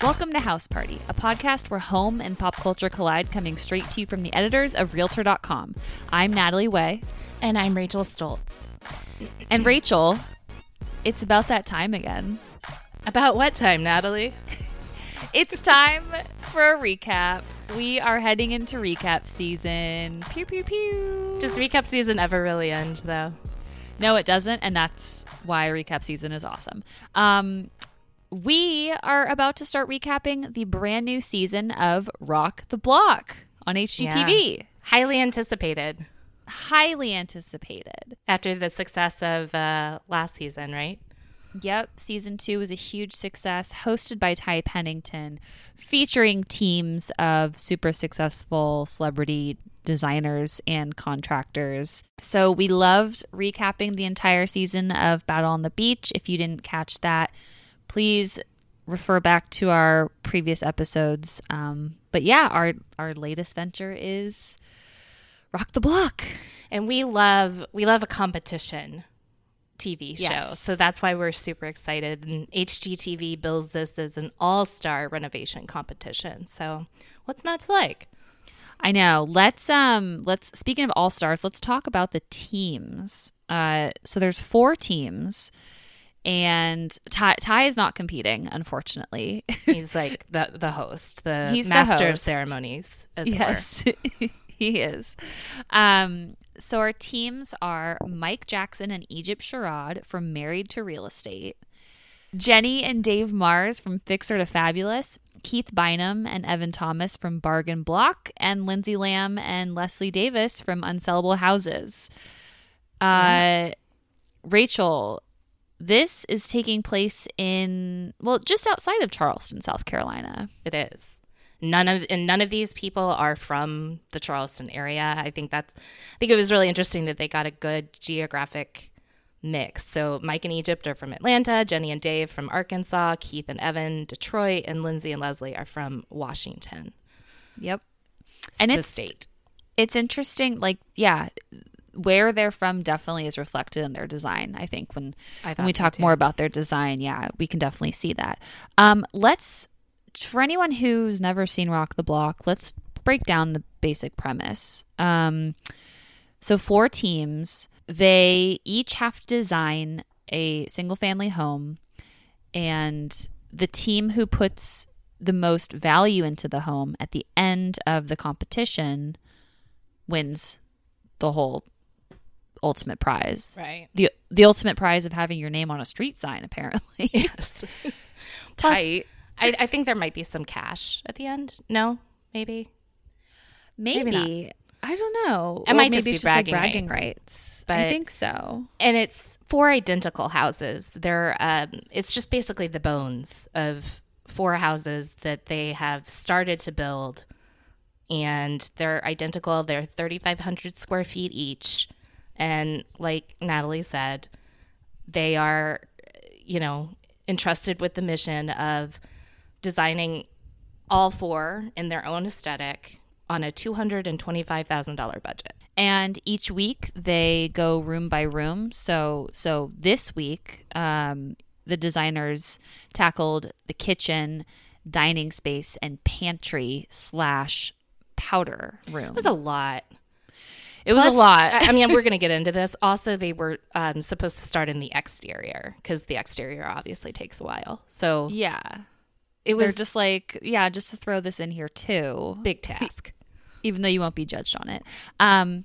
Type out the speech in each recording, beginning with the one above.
Welcome to House Party, a podcast where home and pop culture collide, coming straight to you from the editors of Realtor.com. I'm Natalie Way. And I'm Rachel Stults. And Rachel, it's about that time again. About what time, Natalie? It's time for a recap. We are heading into recap season. Pew, pew, pew. Does recap season ever really end, though? No, it doesn't, and that's why recap season is awesome. Um, we are about to start recapping the brand new season of Rock the Block on HGTV. Yeah. Highly anticipated. Highly anticipated. After the success of uh, last season, right? Yep, season two was a huge success, hosted by Ty Pennington, featuring teams of super successful celebrity designers and contractors. So we loved recapping the entire season of Battle on the Beach. If you didn't catch that, please refer back to our previous episodes. Um, but yeah, our our latest venture is Rock the Block, and we love we love a competition TV show. Yes. So that's why we're super excited. And HGTV bills this as an all star renovation competition. So what's not to like? I know. Let's um let's speaking of all stars, let's talk about the teams. Uh so there's four teams and Ty, Ty is not competing, unfortunately. He's like the the host, the He's the master of ceremonies, as yes, he is. Um, so our teams are Mike Jackson and Egypt Sherrod from Married to Real Estate, Jenny and Dave Marrs from Fixer to Fabulous, Keith Bynum and Evan Thomas from Bargain Block, and Lindsay Lamb and Leslie Davis from Unsellable Houses. Uh, Rachel, this is taking place in well, just outside of Charleston, South Carolina. It is. None of and none of these people are from the Charleston area. I think that's I think it was really interesting that they got a good geographic mix. So Mike and Egypt are from Atlanta, Jenny and Dave from Arkansas, Keith and Evan, Detroit, and Lindsay and Leslie are from Washington. Yep. And the it's state. it's interesting like yeah where they're from definitely is reflected in their design i think. When I when we talk too. more about their design yeah we can definitely see that. Um let's for anyone who's never seen rock the block let's break down the basic premise. Um so four teams they each have to design a single family home and the team who puts the most value into the home at the end of the competition wins the whole ultimate prize. Right. The the ultimate prize of having your name on a street sign apparently. Yes. Tight. I, I think there might be some cash at the end. No, maybe. maybe. Maybe I don't know. It Or might just be it's like bragging bragging rights. rights. But- I think so. and it's four identical houses. They're um, it's just basically the bones of four houses that they have started to build, and they're identical. They're thirty five hundred square feet each, and like Natalie said, they are, you know, entrusted with the mission of designing all four in their own aesthetic on a two hundred and twenty five thousand dollar budget. and each week they go room by room so so this week um, the designers tackled the kitchen dining space and pantry slash powder room It was a lot. It was a lot I mean, we're going to get into this. Also, they were um, supposed to start in the exterior because the exterior obviously takes a while. So yeah it they're was just like yeah just to throw this in here too big task. even though you won't be judged on it. Um,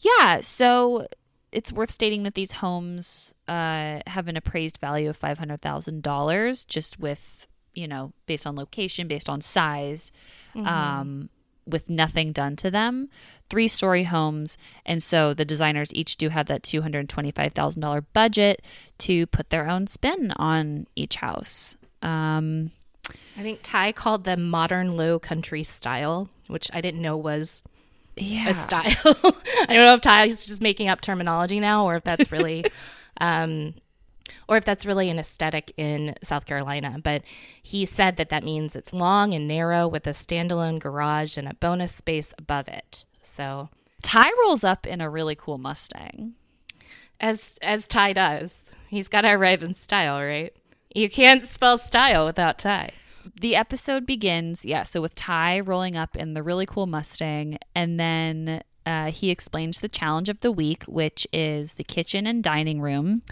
yeah, so it's worth stating that these homes uh, have an appraised value of five hundred thousand dollars, just with you know based on location, based on size, um, with nothing done to them. Three story homes, and so the designers each do have that two hundred twenty five thousand dollar budget to put their own spin on each house. Um, I think Ty called them modern low country style, which I didn't know was yeah, a style. I don't know if Ty is just making up terminology now or if that's really um or if that's really an aesthetic in South Carolina, but he said that that means it's long and narrow with a standalone garage and a bonus space above it. So, Ty rolls up in a really cool Mustang. as as Ty does, he's got to arrive in style, right? You can't spell style without Ty. the episode begins, yeah, so with Ty rolling up in the really cool Mustang, and then uh, he explains the challenge of the week, which is the kitchen and dining room.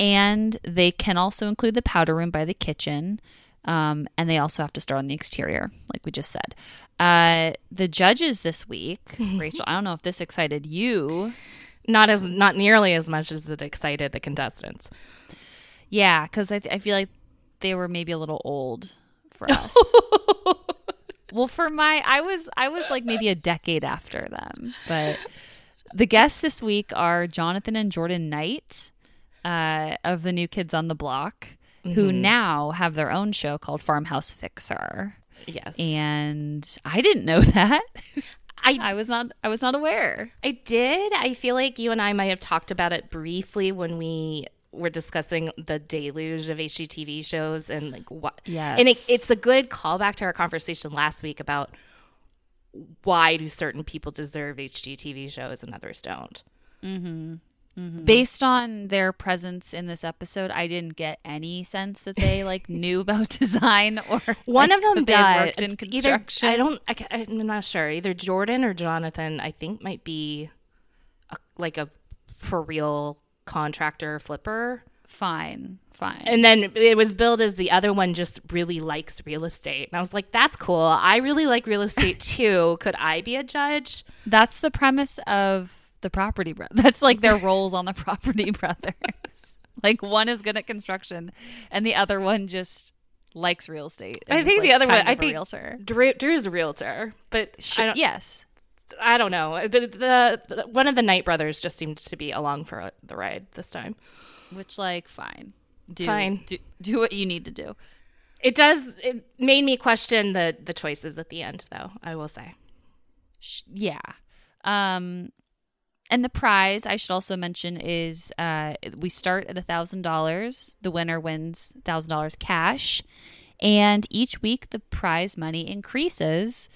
And they can also include the powder room by the kitchen. Um, and they also have to start on the exterior, like we just said. Uh, the judges this week, Rachel, I don't know if this excited you. Not as not nearly as much as it excited the contestants. Yeah, because I, th- I feel like they were maybe a little old for us. well, for my, I was I was like maybe a decade after them, but the guests this week are Jonathan and Jordan Knight uh, of the New Kids on the Block, who now have their own show called Farmhouse Fixer. Yes. And I didn't know that. I I was not I was not aware. I did. I feel like you and I might have talked about it briefly when we were discussing the deluge of HGTV shows and like what. Yes. And it, it's a good callback to our conversation last week about why do certain people deserve HGTV shows and others don't. Mm-hmm. Based on their presence in this episode, I didn't get any sense that they like knew about design or One like, of them died they had worked in Either construction. I don't. I, I'm not sure. Either Jordan or Jonathan. I think might be a, like a for real contractor flipper. Fine, fine. And then it was billed as the other one just really likes real estate. And I was like, that's cool. I really like real estate too. Could I be a judge? That's the premise of the Property Brothers. That's like their roles on the Property Brothers. like one is good at construction, and the other one just likes real estate. I think like, the other one, I think realtor. Drew, Drew's a realtor, but I don't, yes, I don't know. The, the, the one of the Knight brothers just seemed to be along for the ride this time. which like fine, do Fine. do, do what you need to do. It does. It made me question the the choices at the end, though. I will say. Yeah. Um, and the prize I should also mention is uh, we start at a thousand dollars. The winner wins thousand dollars cash, and each week the prize money increases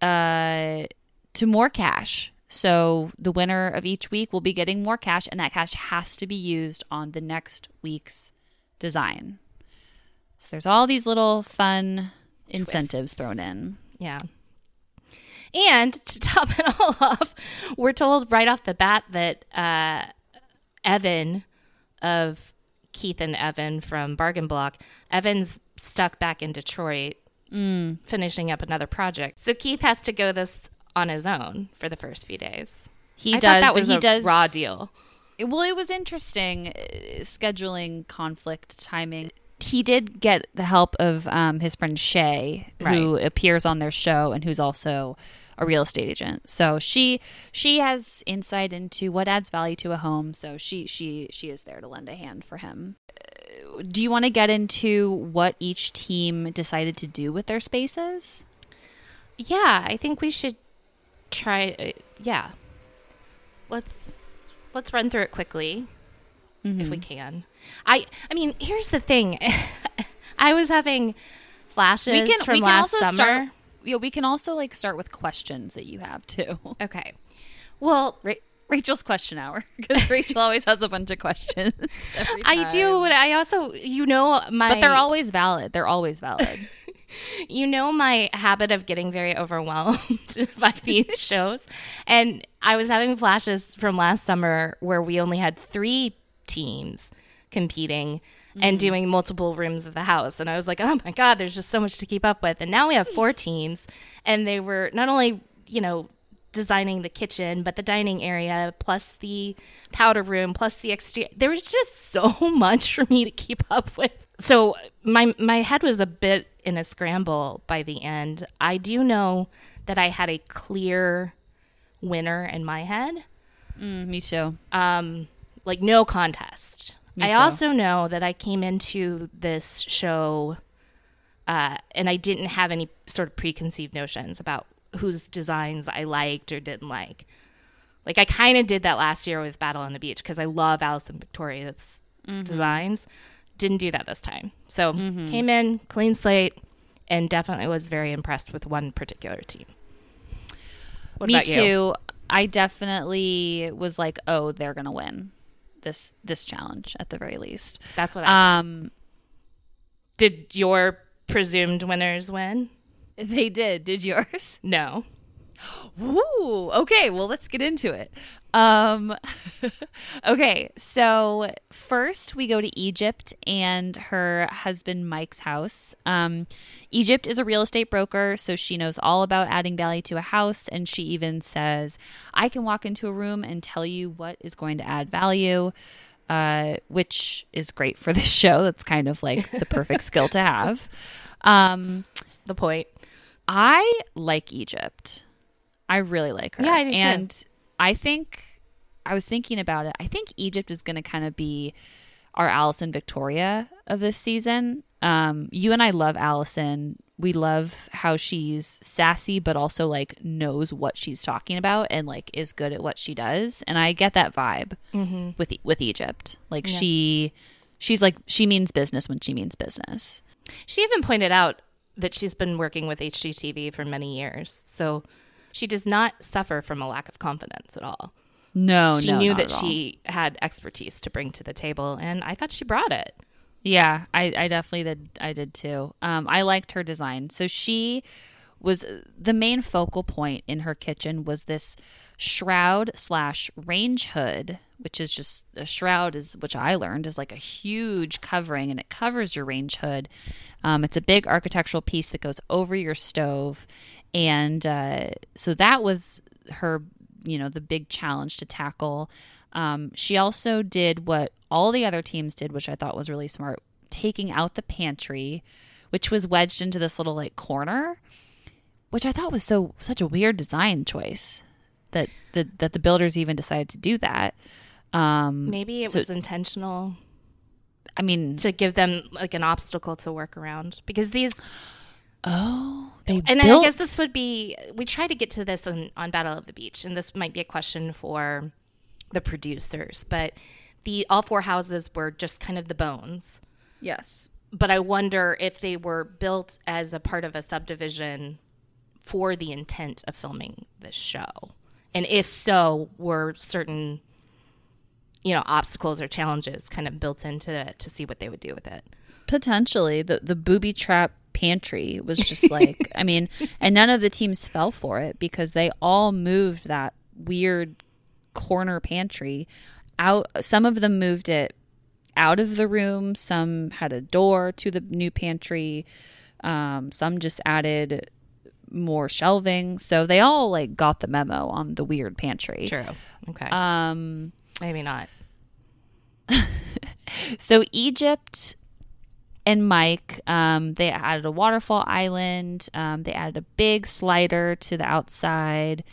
uh, to more cash. So the winner of each week will be getting more cash, and that cash has to be used on the next week's design. So there's all these little fun incentives thrown in. Yeah. And to top it all off, we're told right off the bat that uh, Evan of Keith and Evan from Bargain Block, Evan's stuck back in Detroit finishing up another project. So Keith has to go this on his own for the first few days. He I does. that was he does raw deal. Well, it was interesting uh, scheduling conflict timing. He did get the help of um, his friend Shay, who appears on their show and who's also a real estate agent. So she she has insight into what adds value to a home. So she she she is there to lend a hand for him. Uh, Do you want to get into what each team decided to do with their spaces? Yeah, I think we should try. Uh, yeah, let's let's run through it quickly if we can. I I mean, here's the thing. I was having flashes we can, from last summer. start. Yeah, we can also like start with questions that you have too. Okay. Well, Ra- Rachel's question hour because Rachel always has a bunch of questions. I do, but I also, you know, my but they're always valid. They're always valid. you know my habit of getting very overwhelmed by these shows and i was having flashes from last summer where we only had three teams competing and doing multiple rooms of the house. And i was like oh my god there's just so much to keep up with. And now we have four teams and they were not only you know designing the kitchen but the dining area plus the powder room plus the exterior there was just so much for me to keep up with. So my my head was a bit in a scramble by the end. I do know that i had a clear winner in my head. Mm, me too. um like no contest Me i too. also know that i came into this show uh, and i didn't have any sort of preconceived notions about whose designs i liked or didn't like. Like i kind of did that last year with battle on the beach because i love alison victoria's designs. Didn't do that this time. So came in clean slate and definitely was very impressed with one particular team. What me too. I definitely was like, oh, they're gonna win this this challenge at the very least. that's what i Um, did your presumed winners win. They did. Did yours? No. Woo. Okay, well let's get into it. Um Okay, so first we go to Egypt and her husband Mike's house. Um Egypt is a real estate broker, so she knows all about adding value to a house and she even says, "I can walk into a room and tell you what is going to add value." Uh, which is great for this show. That's kind of like the perfect skill to have. Um, The point. I like Egypt. I really like her. Yeah, I do too. and I think I was thinking about it. I think Egypt is going to kind of be our Alison Victoria of this season. Um, you and I love Alison. We love how she's sassy, but also like knows what she's talking about and like is good at what she does. And I get that vibe with E- with Egypt. Like she, she's like she means business when she means business. She even pointed out that she's been working with HGTV for many years. So she does not suffer from a lack of confidence at all. No, no. she no, knew that she had expertise to bring to the table, and I thought she brought it. Yeah, I, I definitely did. I did too. Um, I liked her design. So she was the main focal point in her kitchen was this shroud slash range hood, which is just a shroud is which I learned is like a huge covering and it covers your range hood. Um, it's a big architectural piece that goes over your stove, and uh, so that was her you know the big challenge to tackle. Um, she also did what all the other teams did, which I thought was really smart, taking out the pantry, which was wedged into this little like corner, which I thought was so such a weird design choice that the, that the builders even decided to do that. Um, Maybe it So- was intentional I mean, to give them like an obstacle to work around because these oh, they and built, I guess this would be we try to get to this on, on Battle of the Beach, and this might be a question for the producers, but the all four houses were just kind of the bones. yes, But I wonder if they were built as a part of a subdivision for the intent of filming this show, and if so, were certain you know obstacles or challenges kind of built into it to see what they would do with it. potentially the the booby trap pantry was just like I mean, and none of the teams fell for it because they all moved that weird corner pantry out. Some of them moved it out of the room. Some had a door to the new pantry. Um, some just added more shelving. So they all like got the memo on the weird pantry. True. Okay. Um, Maybe not. So Egypt and Mike, um, they added a waterfall island. Um, they added a big slider to the outside,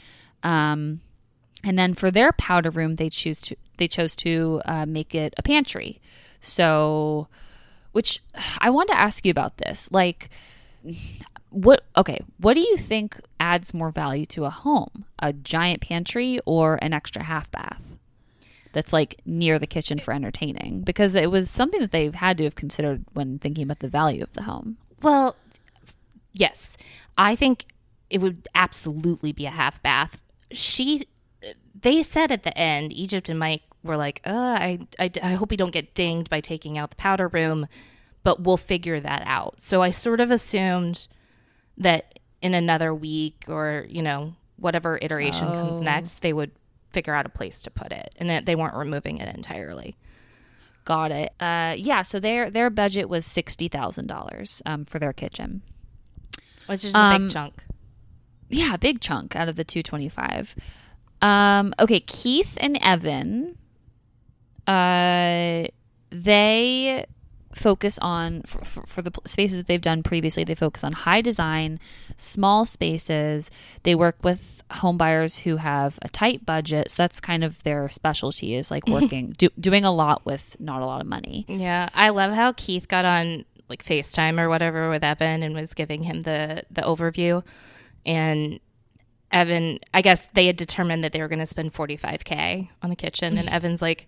um, and then for their powder room, they choose to they chose to uh, make it a pantry. So, which I want to ask you about this, like. What okay, what do you think adds more value to a home? A giant pantry or an extra half bath? That's like near the kitchen for entertaining because it was something that they had to have considered when thinking about the value of the home. Well, yes, I think it would absolutely be a half bath. She, they said at the end, Egypt and Mike were like, uh, I, I, I hope we don't get dinged by taking out the powder room, but we'll figure that out. So I sort of assumed that in another week or, you know, whatever iteration comes Oh. next, they would figure out a place to put it and that they weren't removing it entirely. Got it. Uh, yeah. So their their budget was sixty thousand dollars um, for their kitchen. Which is a Um, big chunk. Yeah, a big chunk out of the two twenty five. Um, okay, Keith and Evan. Uh, they focus on for, for, for the spaces that they've done previously they focus on high design small spaces. They work with home buyers who have a tight budget. So that's kind of their specialty is like working do, doing a lot with not a lot of money. Yeah, I love how Keith got on like FaceTime or whatever with Evan and was giving him the the overview. And Evan, I guess they had determined that they were going to spend 45k on the kitchen. And Evan's like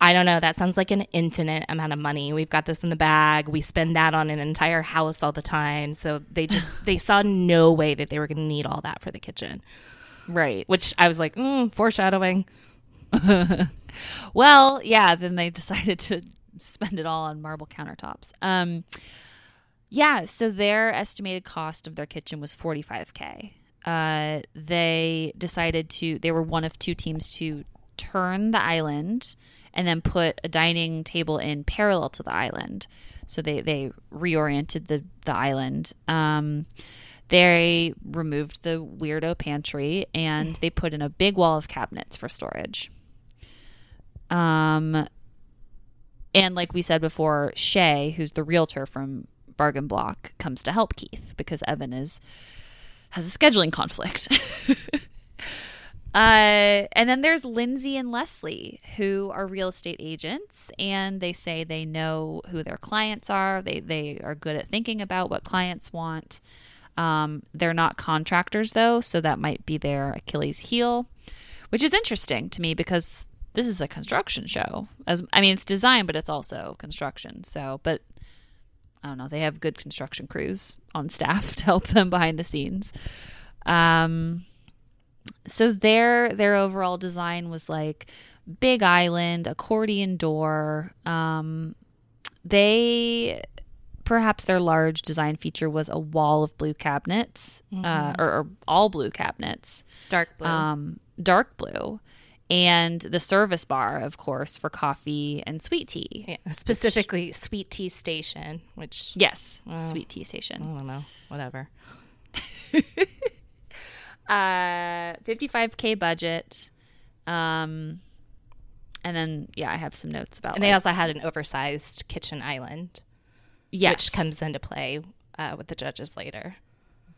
I don't know, that sounds like an infinite amount of money. We've got this in the bag. We spend that on an entire house all the time. So they just they saw no way that they were going to need all that for the kitchen, right which I was like, mm, foreshadowing. Well, yeah, then they decided to spend it all on marble countertops. Um, Yeah, so their estimated cost of their kitchen was 45k. Uh, they decided to they were one of two teams to turn the island and then put a dining table in parallel to the island. So they they reoriented the the island. Um, they removed the weirdo pantry and they put in a big wall of cabinets for storage. Um, and like we said before, Shay, who's the realtor from Bargain Block, comes to help Keith because Evan is has a scheduling conflict. uh, and then there's Lindsay and Leslie, who are real estate agents, and they say they know who their clients are. They they are good at thinking about what clients want. Um, they're not contractors though, so that might be their Achilles heel, which is interesting to me because this is a construction show. As I mean, it's design, but it's also construction. So, but I don't know. They have good construction crews on staff to help them behind the scenes. Um, so their their overall design was like big island, accordion door. Um, they perhaps their large design feature was a wall of blue cabinets, mm-hmm. uh, or, or, all blue cabinets, dark blue, um, dark blue and the service bar, of course, for coffee and sweet tea. Yeah, specifically which, sweet tea station, which yes, sweet tea station. I don't know, whatever. uh, fifty-five k budget, um, and then yeah, I have some notes about. And like, they also had an oversized kitchen island, yes. which comes into play uh, with the judges later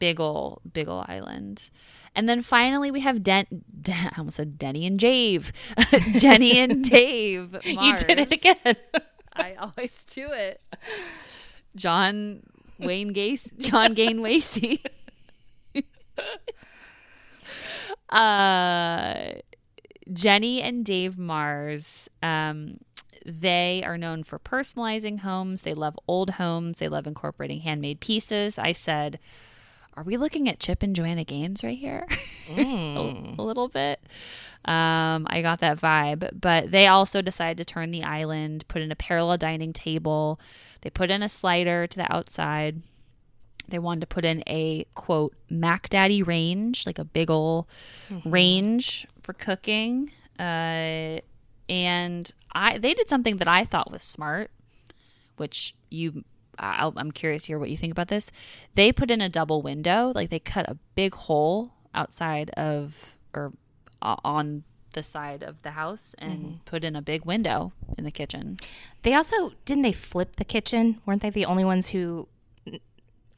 big ol' big ol' island. And then finally we have Den, Den I almost said Denny and Dave. Jenny and Dave. You did it again. I always do it. John Wayne Gacy John Gain Wacy. Uh Jenny and Dave Marrs. Um they are known for personalizing homes. They love old homes. They love incorporating handmade pieces. I said, are we looking at Chip and Joanna Gaines right here? Mm. a, a, little bit. Um, I got that vibe. But they also decided to turn the island, put in a parallel dining table. They put in a slider to the outside. They wanted to put in a quote Mac Daddy range, like a big ol' mm-hmm. range for cooking. Uh, and I they did something that I thought was smart, which you i am curious to hear what you think about this. They put in a double window, like they cut a big hole outside of or uh, on the side of the house and mm-hmm. put in a big window in the kitchen. They also didn't they flip the kitchen? Weren't they the only ones who?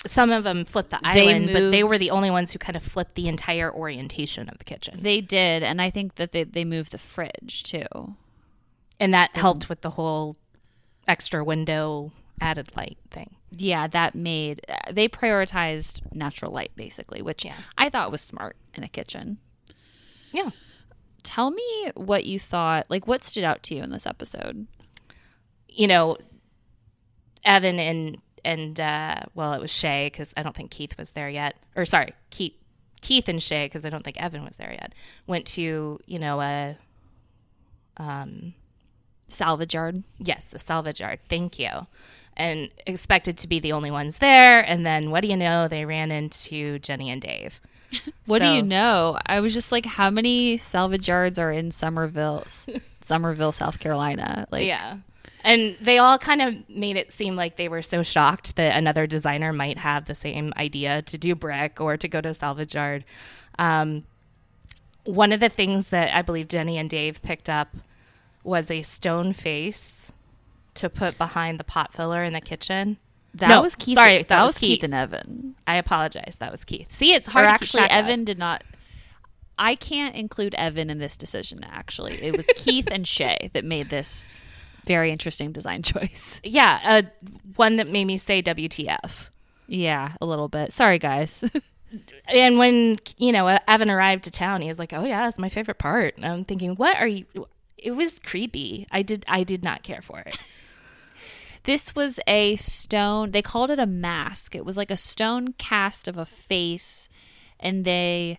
Some of them flipped the island, moved, but they were the only ones who kind of flipped the entire orientation of the kitchen. They did, and I think that they they moved the fridge too, and that helped with the whole extra window added light thing. Yeah, that made uh, they prioritized natural light basically, which yeah. I thought was smart in a kitchen. Yeah. Tell me what you thought, like what stood out to you in this episode? You know, Evan and and uh, well, it was Shay because I don't think Keith was there yet. Or sorry, Keith Keith and Shay because I don't think Evan was there yet. Went to you know a um salvage yard. Yes, a salvage yard. Thank you and expected to be the only ones there. And then what do you know? They ran into Jenny and Dave. what so, do you know? I was just like, how many salvage yards are in Summerville, Summerville, South Carolina? Like, yeah. And they all kind of made it seem like they were so shocked that another designer might have the same idea to do brick or to go to a salvage yard. Um, one of the things that I believe Jenny and Dave picked up was a stone face to put behind the pot filler in the kitchen. That no, was Keith. Sorry, that, that was Keith. Keith. and Evan. I apologize. That was Keith. See, it's hard. Or actually, Evan of. did not. I can't include Evan in this decision. Actually, it was Keith and Shay that made this very interesting design choice. Yeah, uh, one that made me say WTF. Yeah, a little bit. Sorry, guys. and when you know Evan arrived to town, he was like, "Oh yeah, it's my favorite part." And I'm thinking, "What are you?" It was creepy. I did. I did not care for it. This was a stone, they called it a mask. It was like a stone cast of a face, and they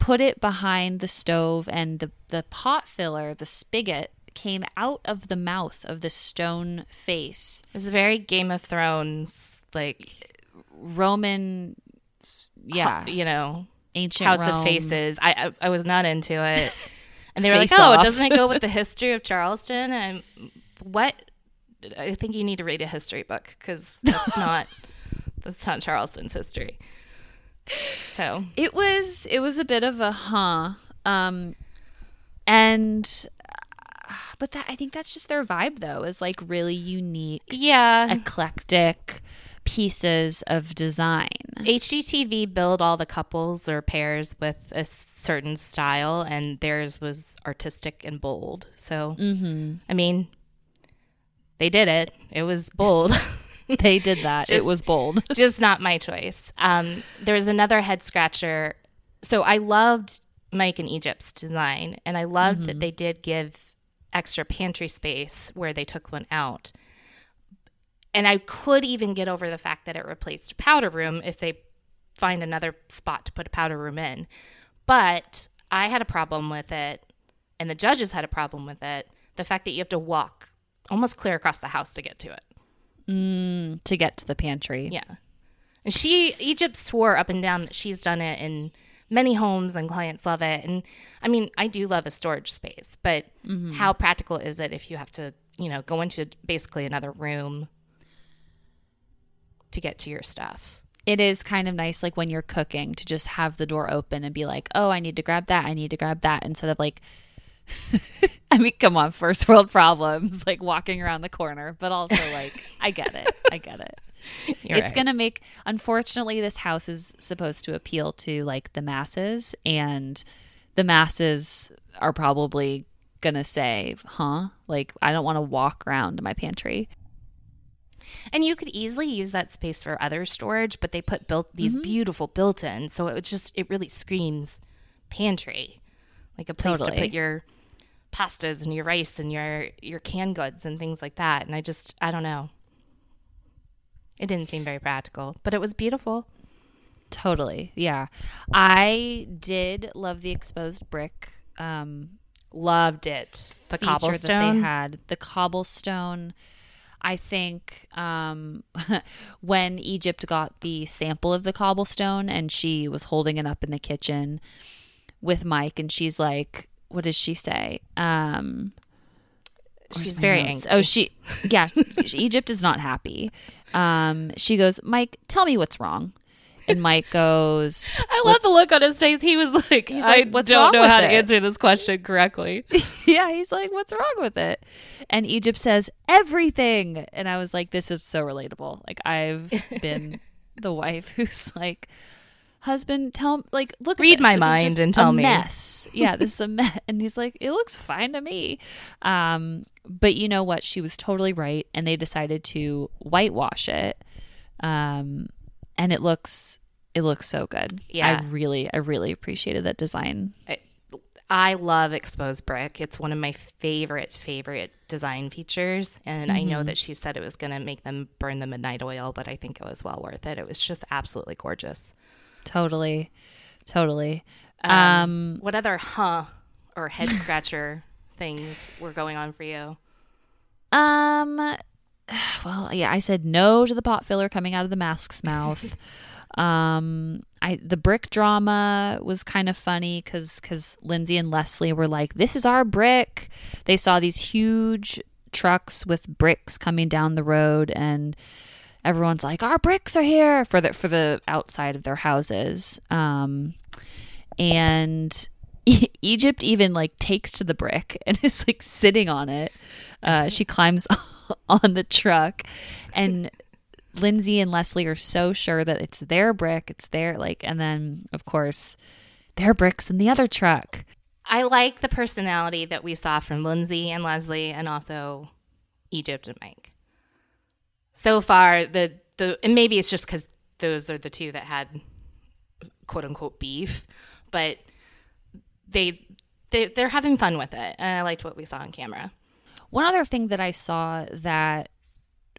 put it behind the stove, and the, the pot filler, the spigot, came out of the mouth of the stone face. It was a very Game of Thrones like Roman, yeah, you know, ancient House Rome. of Faces. I, I I was not into it. And they were like, "Oh, off. doesn't it go with the history of Charleston?" And what? I think you need to read a history book because that's not that's not Charleston's history. So It was it was a bit of a huh, um, and but that I think that's just their vibe though is like really unique, yeah, eclectic pieces of design. HGTV billed all the couples or pairs with a certain style, and theirs was artistic and bold. So, I mean, they did it. It was bold. They did that. it was bold. Just not my choice. Um, there was another head scratcher. So I loved Mike and Egypt's design, and I loved that they did give extra pantry space where they took one out. And I could even get over the fact that it replaced a powder room if they find another spot to put a powder room in. But I had a problem with it, and the judges had a problem with it. The fact that you have to walk almost clear across the house to get to it. Mm, to get to the pantry. Yeah. And she, Egypt swore up and down that she's done it in many homes and clients love it. And I mean, I do love a storage space, but mm-hmm. how practical is it if you have to, you know, go into basically another room to get to your stuff? It is kind of nice, like when you're cooking, to just have the door open and be like, "Oh, I need to grab that. I need to grab that," instead of like, I mean, come on, first world problems, like walking around the corner. But also, like, I get it. I get it. It's right. gonna make. Unfortunately, this house is supposed to appeal to like the masses, and the masses are probably gonna say, "Huh? Like, I don't want to walk around my pantry." And you could easily use that space for other storage, but they put built these mm-hmm. beautiful built-in, so it was just it really screams pantry, like a place to put your pastas and your rice and your your canned goods and things like that. And I just I don't know. It didn't seem very practical, but it was beautiful. Totally. Yeah. I did love the exposed brick um Loved it. The feature that cobblestone. they had. The cobblestone. I think um when Egypt got the sample of the cobblestone and she was holding it up in the kitchen with Mike and she's like what does she say? Um She's very angry. Oh, she yeah, Egypt is not happy. Um she goes, "Mike, tell me what's wrong." And Mike goes, I love the look on his face. He was like, He's I like, "What's don't know how to answer this question correctly. yeah, he's like, "What's wrong with it?" And Egypt says, "Everything." And I was like, "This is so relatable." Like I've been the wife who's like, "Husband, tell like look at Read this. my This mind and tell a me." Mess. Yeah, this is a mess." And he's like, "It looks fine to me." Um, but you know what? She was totally right, and they decided to whitewash it. Um, and it looks it looks so good. Yeah. I really I really appreciated that design. I love exposed brick. It's one of my favorite, favorite design features. And I know that she said it was going to make them burn the midnight oil, but I think it was well worth it. It was just absolutely gorgeous. Totally. Totally. Um, Um, what other huh or head scratcher things were going on for you? um well, yeah, I said no to the pot filler coming out of the mask's mouth. um I the brick drama was kind of funny cuz cuz Lindsay and Leslie were like this is our brick. They saw these huge trucks with bricks coming down the road and everyone's like our bricks are here for the for the outside of their houses. Um and Egypt even like takes to the brick and is like sitting on it. Uh, she climbs on the truck, and Lindsay and Leslie are so sure that it's their brick. It's their like, and then of course, their bricks in the other truck. I like the personality that we saw from Lindsay and Leslie and also Egypt and Mike. So far, the, the and maybe it's just because those are the two that had quote unquote beef, but they, they they're having fun with it, and I liked what we saw on camera. One other thing that I saw that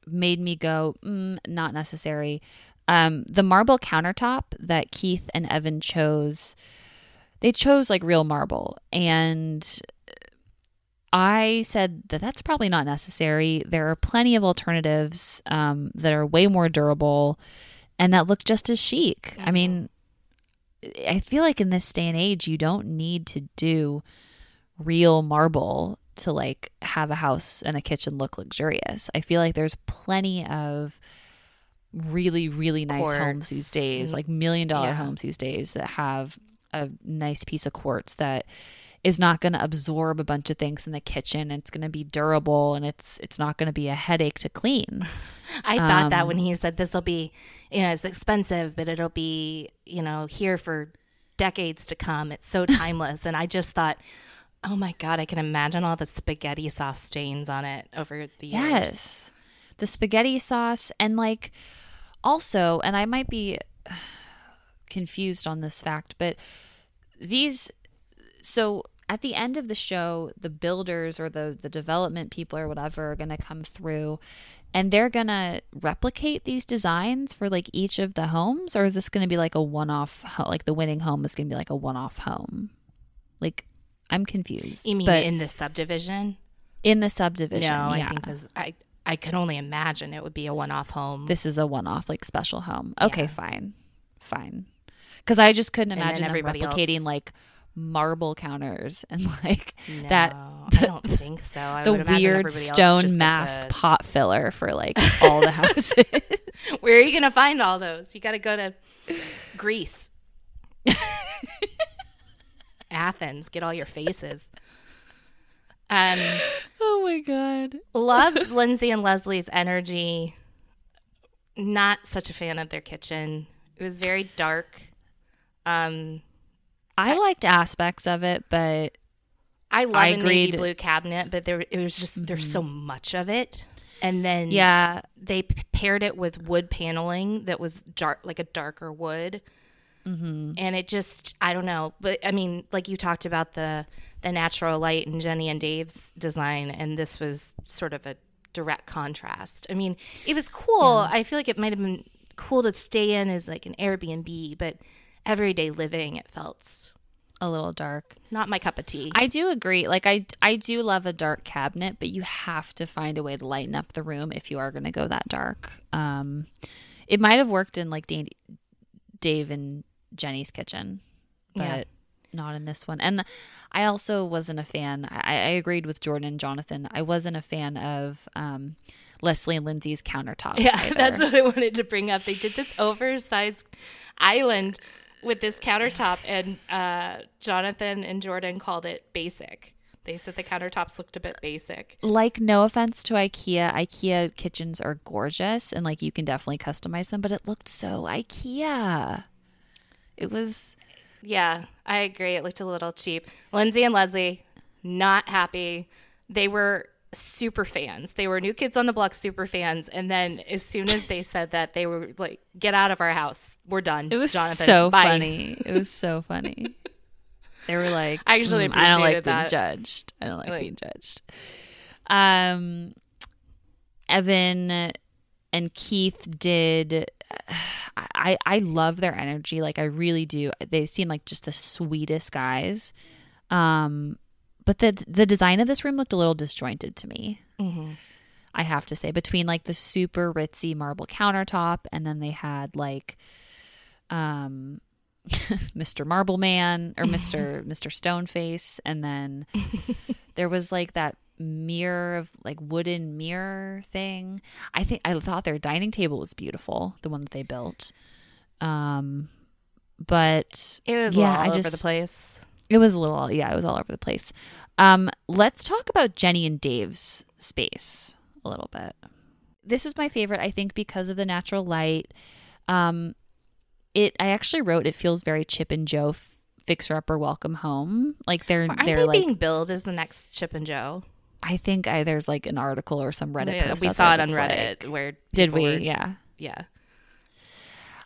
made me go, mm, not necessary. Um, the marble countertop that Keith and Evan chose, they chose like real marble. And I said that that's probably not necessary. There are plenty of alternatives um, that are way more durable and that look just as chic. I mean, I feel like in this day and age, you don't need to do real marble to like have a house and a kitchen look luxurious. I feel like there's plenty of really, really nice Quartz homes these days, like million dollar yeah. homes these days that have a nice piece of quartz that is not going to absorb a bunch of things in the kitchen. and It's going to be durable and it's it's not going to be a headache to clean. I thought that Um, when he said this will be, you know, it's expensive, but it'll be, you know, here for decades to come. It's so timeless. and I just thought, oh my God, I can imagine all the spaghetti sauce stains on it over the years. Yes. The spaghetti sauce and like also, and I might be confused on this fact, but these so at the end of the show, the builders or the the development people or whatever are going to come through and they're going to replicate these designs for like each of the homes or is this going to be like a one-off like the winning home is going to be like a one-off home? Like I'm confused. You mean but in the subdivision? in the subdivision? No, yeah. I think because I, I could only imagine it would be a one off home. this is a one-off like special home okay Yeah. fine fine because i just couldn't imagine them replicating else- like marble counters and like no, that I don't think so. I the would weird everybody else just stone mask a- pot filler for like all the houses Where are you going to find all those? You got to go to Greece, Athens, get all your faces. Um, oh my god loved Lindsay and Leslie's energy. Not such a fan of their kitchen. It was very dark. Um, i liked aspects of it but I love I a navy. Mm-hmm. blue cabinet, but there it was just there's so much of it, and then yeah they paired it with wood paneling that was dark, like a darker wood, Mm-hmm. and it just I don't know, but I mean, like you talked about the the natural light in Jenny and Dave's design, and this was sort of a direct contrast. I mean, it was cool. I feel like it might have been cool to stay in as like an Airbnb, but everyday living it felt a little dark not my cup of tea. I do agree. Like I I do love a dark cabinet, but you have to find a way to lighten up the room if you are going to go that dark. Um it might have worked in like Dave, Dave and Jenny's kitchen, but Yeah. not in this one. And I also wasn't a fan. I, I agreed with Jordan and Jonathan. I wasn't a fan of um Leslie and Lindsay's countertops. Yeah, either. that's what I wanted to bring up. They did this oversized island with this countertop, and uh, Jonathan and Jordan called it basic. They said the countertops looked a bit basic. like no offense to IKEA, IKEA kitchens are gorgeous and like you can definitely customize them, but it looked so IKEA. It was Yeah, I agree. It looked a little cheap. Lindsay and Leslie, not happy. They were super fans. They were New Kids on the Block super fans. And then as soon as they said that, they were like, get out of our house. We're done. it was Jonathan, so bye." funny. It was so funny. They were like, I actually "Mm, I don't like appreciated being judged. I don't like, Like- being judged. Um, Evan and Keith did. I I love their energy. Like I really do. They seem like just the sweetest guys. Um, but the the design of this room looked a little disjointed to me. Mm-hmm. I have to say, between like the super ritzy marble countertop, and then they had like, um, Mr. Marble Man or Mr. Mr. Stoneface, and then there was like that mirror of like wooden mirror thing. I think I thought their dining table was beautiful, the one that they built. Um, but It was Yeah, all I over just- the place. It was a little, yeah, it was all over the place. Um, let's talk about Jenny and Dave's space a little bit. This is my favorite, I think, because of the natural light. Um, it, I actually wrote, it feels very Chip and Joe f- fixer upper welcome home. Like they're Aren't they're they like, being billed as the next Chip and Joe? I think I, there's like an article or some Reddit Yeah, post. we saw it on Reddit like- where did we? were- yeah. yeah.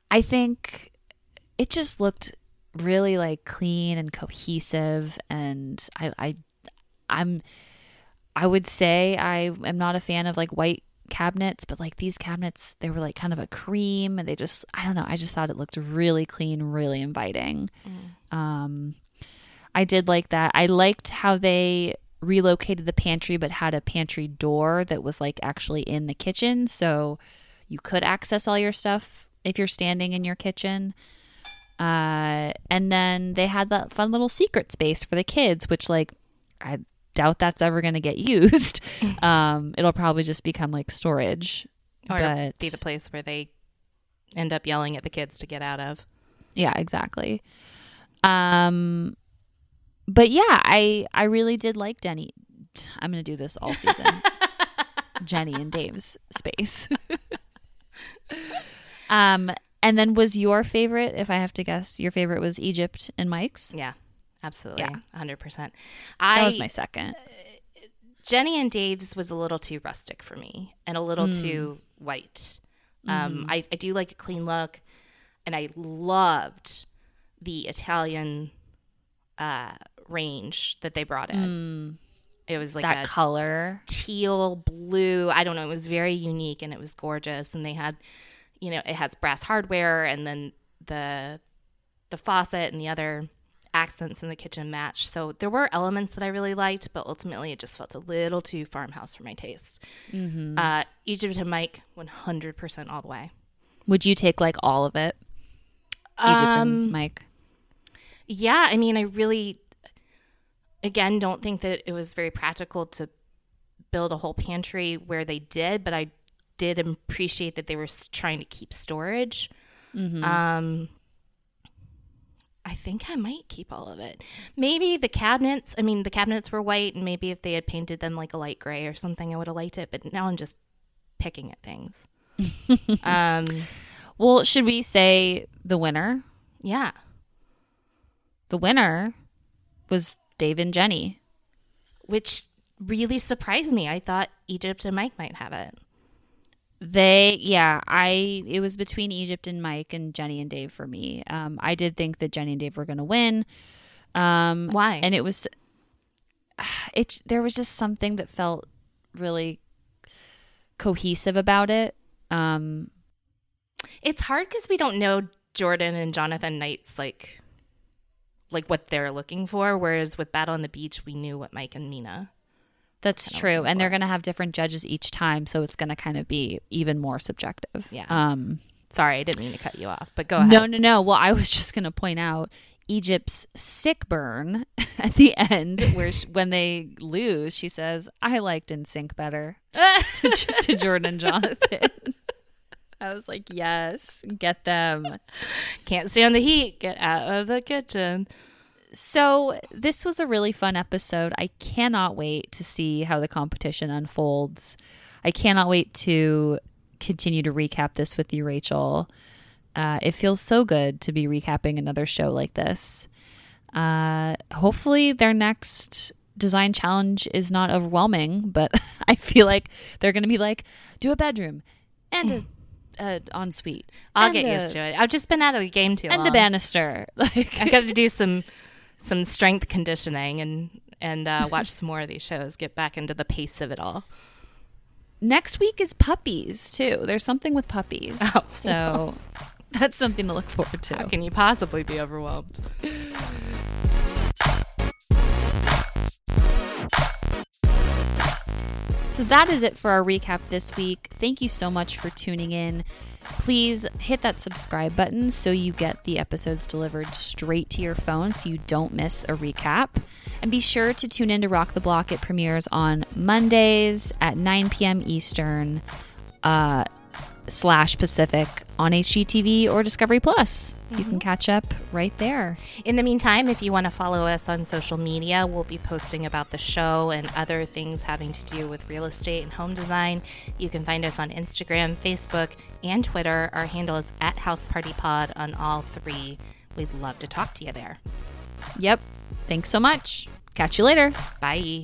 I think it just looked really like clean and cohesive and I I I'm I would say I am not a fan of like white cabinets, but like these cabinets they were like kind of a cream and they just I don't know, I just thought it looked really clean, really inviting. Um I did like that. I liked how they relocated the pantry but had a pantry door that was like actually in the kitchen so you could access all your stuff if you're standing in your kitchen uh, and then they had that fun little secret space for the kids which like i doubt that's ever going to get used. Um, it'll probably just become like storage. Or but be the place where they end up yelling at the kids to get out of. yeah exactly. Um but yeah i i really did like denny. I'm gonna do this all season. Jenny and dave's space. Um and then was your favorite if i have to guess your favorite was egypt and mike's Yeah, absolutely, Yeah. hundred percent. that was my second Jenny and Dave's was a little too rustic for me and a little Hmm. too white. Um, I, I do like a clean look, and I loved the Italian uh, range that they brought in. It was like that a color teal blue. I don't know. It was very unique and it was gorgeous. And they had, you know, it has brass hardware, and then the the faucet and the other accents in the kitchen match. So there were elements that I really liked, but ultimately it just felt a little too farmhouse for my taste. Uh, Egypt and Mike, one hundred percent all the way. would you take like all of it egypt and mike Yeah, I mean, I really, again, don't think that it was very practical to build a whole pantry where they did, but I did appreciate that they were trying to keep storage. Um, I think I might keep all of it. Maybe the cabinets. I mean, the cabinets were white, and maybe if they had painted them like a light gray or something, I would have liked it. But now I'm just picking at things. um, well should we say the winner yeah. the winner was dave and jenny which really surprised me. I thought Egypt and Mike might have it. They, yeah, I, it was between Egypt and Mike and Jenny and Dave for me. Um, I did think that Jenny and Dave were going to win. Um, Why? And it was, it, there was just something that felt really cohesive about it. Um, It's hard because we don't know Jordan and Jonathan Knight's like, like what they're looking for. Whereas with Battle on the Beach, we knew what Mike and Mina. That's true. And they're going to have different judges each time. So it's going to kind of be even more subjective. Yeah. Um, Sorry, I didn't mean to cut you off, but go ahead. No, no, no. Well, I was just going to point out Egypt's sick burn at the end, where sh when they lose, she says, "I liked NSYNC better" to, to Jordan and Jonathan. I was like, "Yes, get them." Can't stand the heat. Get out of the kitchen. So this was a really fun episode. I cannot wait to see how the competition unfolds. I cannot wait to continue to recap this with you, Rachel. Uh, it feels so good to be recapping another show like this. Uh, hopefully, their next design challenge is not overwhelming, but I feel like they're going to be like, do a bedroom and a, a ensuite. I'll and get a- used to it. I've just been out of the game too And long. And a banister. Like, I got to do some some strength conditioning and and uh, watch some more of these shows. Get back into the pace of it all. next week is puppies too. There's something with puppies. Oh. So that's something to look forward to. How can you possibly be overwhelmed? So that is it for our recap this week. Thank you so much for tuning in. Please hit that subscribe button so you get the episodes delivered straight to your phone so you don't miss a recap. And be sure to tune in to Rock the Block. It premieres on Mondays at 9 p.m. Eastern uh, slash Pacific on HGTV or Discovery Plus. You can mm-hmm. catch up right there. In the meantime, if you want to follow us on social media, we'll be posting about the show and other things having to do with real estate and home design. You can find us on Instagram, Facebook, and Twitter. Our handle is at House Party Pod on all three. We'd love to talk to you there. Yep. Thanks so much. Catch you later. Bye.